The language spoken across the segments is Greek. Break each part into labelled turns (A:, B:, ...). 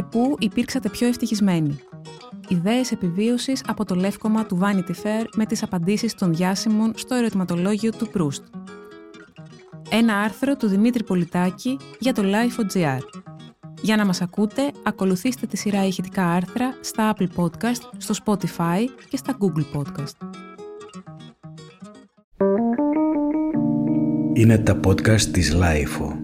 A: και πού υπήρξατε πιο ευτυχισμένοι. Ιδέες επιβίωσης από το λεύκομα του Vanity Fair με τις απαντήσεις των διάσημων στο ερωτηματολόγιο του Προύστ. Ένα άρθρο του Δημήτρη Πολιτάκη για το Life.gr. Για να μας ακούτε, ακολουθήστε τη σειρά ηχητικά άρθρα στα Apple Podcast, στο Spotify και στα Google Podcast.
B: Είναι τα podcast της Life.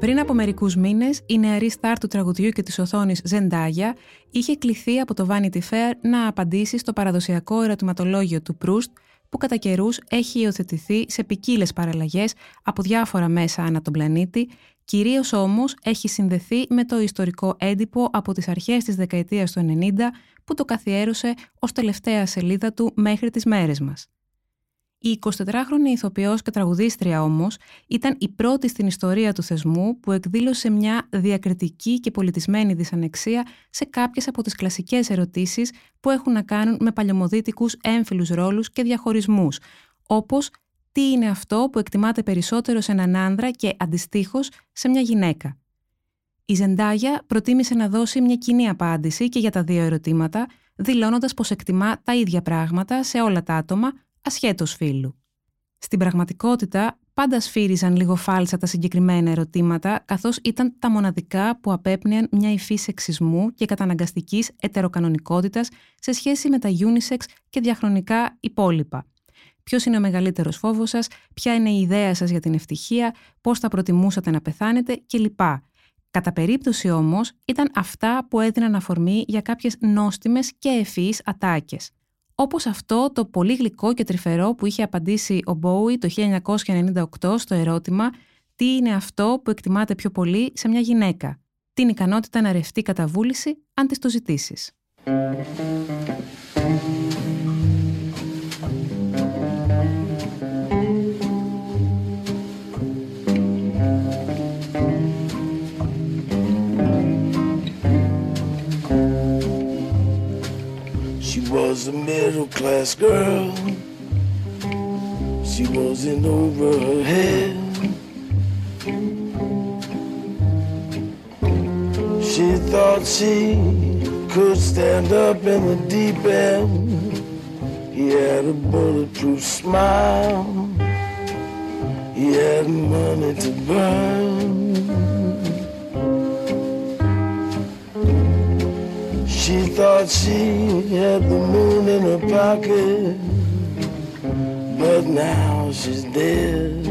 A: Πριν από μερικούς μήνες, η νεαρή στάρ του τραγουδιού και της οθόνης Ζεντάγια είχε κληθεί από το Vanity Fair να απαντήσει στο παραδοσιακό ερωτηματολόγιο του Προύστ, που κατά καιρούς έχει υιοθετηθεί σε ποικίλες παραλλαγές από διάφορα μέσα ανά τον πλανήτη, κυρίως όμως έχει συνδεθεί με το ιστορικό έντυπο από τις αρχές της δεκαετίας του 90 που το καθιέρωσε ως τελευταία σελίδα του μέχρι τις μέρες μας. Η 24χρονη ηθοποιός και τραγουδίστρια όμως ήταν η πρώτη στην ιστορία του θεσμού που εκδήλωσε μια διακριτική και πολιτισμένη δυσανεξία σε κάποιες από τις κλασικές ερωτήσεις που έχουν να κάνουν με παλαιομοδίτικους έμφυλους ρόλους και διαχωρισμούς, όπως τι είναι αυτό που εκτιμάται περισσότερο σε έναν άνδρα και αντιστοίχως σε μια γυναίκα. Η Ζεντάγια προτίμησε να δώσει μια κοινή απάντηση και για τα δύο ερωτήματα, δηλώνοντας πως εκτιμά τα ίδια πράγματα σε όλα τα άτομα, ασχέτως φίλου. Στην πραγματικότητα, πάντα σφύριζαν λίγο φάλσα τα συγκεκριμένα ερωτήματα, καθώς ήταν τα μοναδικά που απέπνεαν μια υφή σεξισμού και καταναγκαστικής ετεροκανονικότητας σε σχέση με τα unisex και διαχρονικά υπόλοιπα. Ποιος είναι ο μεγαλύτερος φόβος σας, ποια είναι η ιδέα σας για την ευτυχία, πώς θα προτιμούσατε να πεθάνετε κλπ. Κατά περίπτωση όμως, ήταν αυτά που έδιναν αφορμή για κάποιες νόστιμες και ευφυείς ατάκες όπως αυτό το πολύ γλυκό και τρυφερό που είχε απαντήσει ο Μπόουι το 1998 στο ερώτημα «Τι είναι αυτό που εκτιμάται πιο πολύ σε μια γυναίκα» την ικανότητα να ρευτεί κατά βούληση αν της το ζητήσεις. Was a middle class girl. She wasn't over her head. She thought she could stand up in the deep end. He had a bulletproof smile. He had money to burn. She thought she had the moon in her pocket, but now she's dead.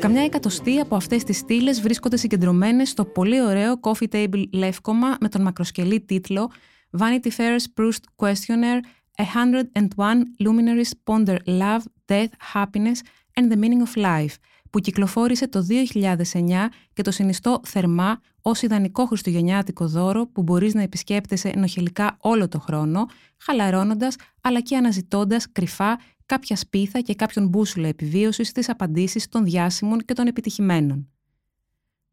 A: Καμιά εκατοστή από αυτές τις στήλες βρίσκονται συγκεντρωμένες στο πολύ ωραίο coffee table λεύκομα με τον μακροσκελή τίτλο Vanity Fair's Proust Questionnaire 101 Luminaries Ponder Love, Death, Happiness and the Meaning of Life – που κυκλοφόρησε το 2009 και το συνιστώ θερμά ως ιδανικό χριστουγεννιάτικο δώρο που μπορείς να επισκέπτεσαι ενοχελικά όλο το χρόνο, χαλαρώνοντας αλλά και αναζητώντας κρυφά κάποια σπίθα και κάποιον μπούσουλα επιβίωσης στις απαντήσεις των διάσημων και των επιτυχημένων.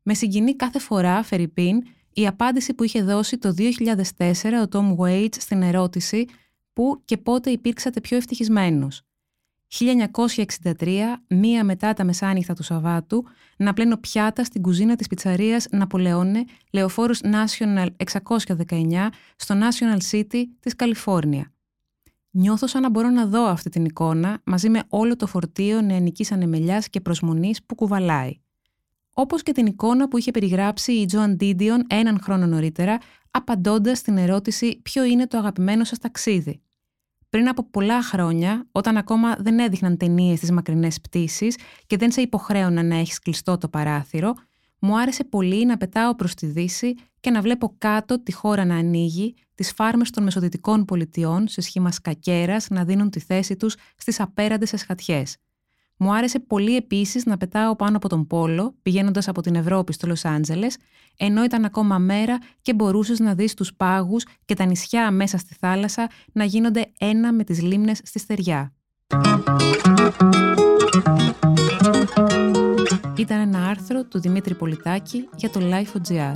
A: Με συγκινεί κάθε φορά, Φερρυπίν, η απάντηση που είχε δώσει το 2004 ο Τόμ Waits στην ερώτηση «Πού και πότε υπήρξατε πιο ευτυχισμένος» 1963, μία μετά τα μεσάνυχτα του Σαββάτου, να πλένω πιάτα στην κουζίνα της πιτσαρίας Ναπολεόνε, λεωφόρος National 619, στο National City της Καλιφόρνια. Νιώθω σαν να μπορώ να δω αυτή την εικόνα μαζί με όλο το φορτίο νεανικής ανεμελιάς και προσμονής που κουβαλάει. Όπως και την εικόνα που είχε περιγράψει η Τζοαν Ντίντιον έναν χρόνο νωρίτερα, απαντώντας στην ερώτηση ποιο είναι το αγαπημένο σας ταξίδι; Πριν από πολλά χρόνια, όταν ακόμα δεν έδειχναν ταινίες στις μακρινές πτήσεις και δεν σε υποχρέωναν να έχεις κλειστό το παράθυρο, μου άρεσε πολύ να πετάω προς τη Δύση και να βλέπω κάτω τη χώρα να ανοίγει, τις φάρμες των Μεσοδυτικών πολιτιών σε σχήμα σκακέρας να δίνουν τη θέση τους στις απέραντες εσχατιές. Μου άρεσε πολύ επίσης να πετάω πάνω από τον Πόλο, πηγαίνοντας από την Ευρώπη στο Λος Άντζελες, ενώ ήταν ακόμα μέρα και μπορούσες να δεις τους πάγους και τα νησιά μέσα στη θάλασσα να γίνονται ένα με τις λίμνες στη στεριά. Ήταν ένα άρθρο του Δημήτρη Πολιτάκη για το Life.gr.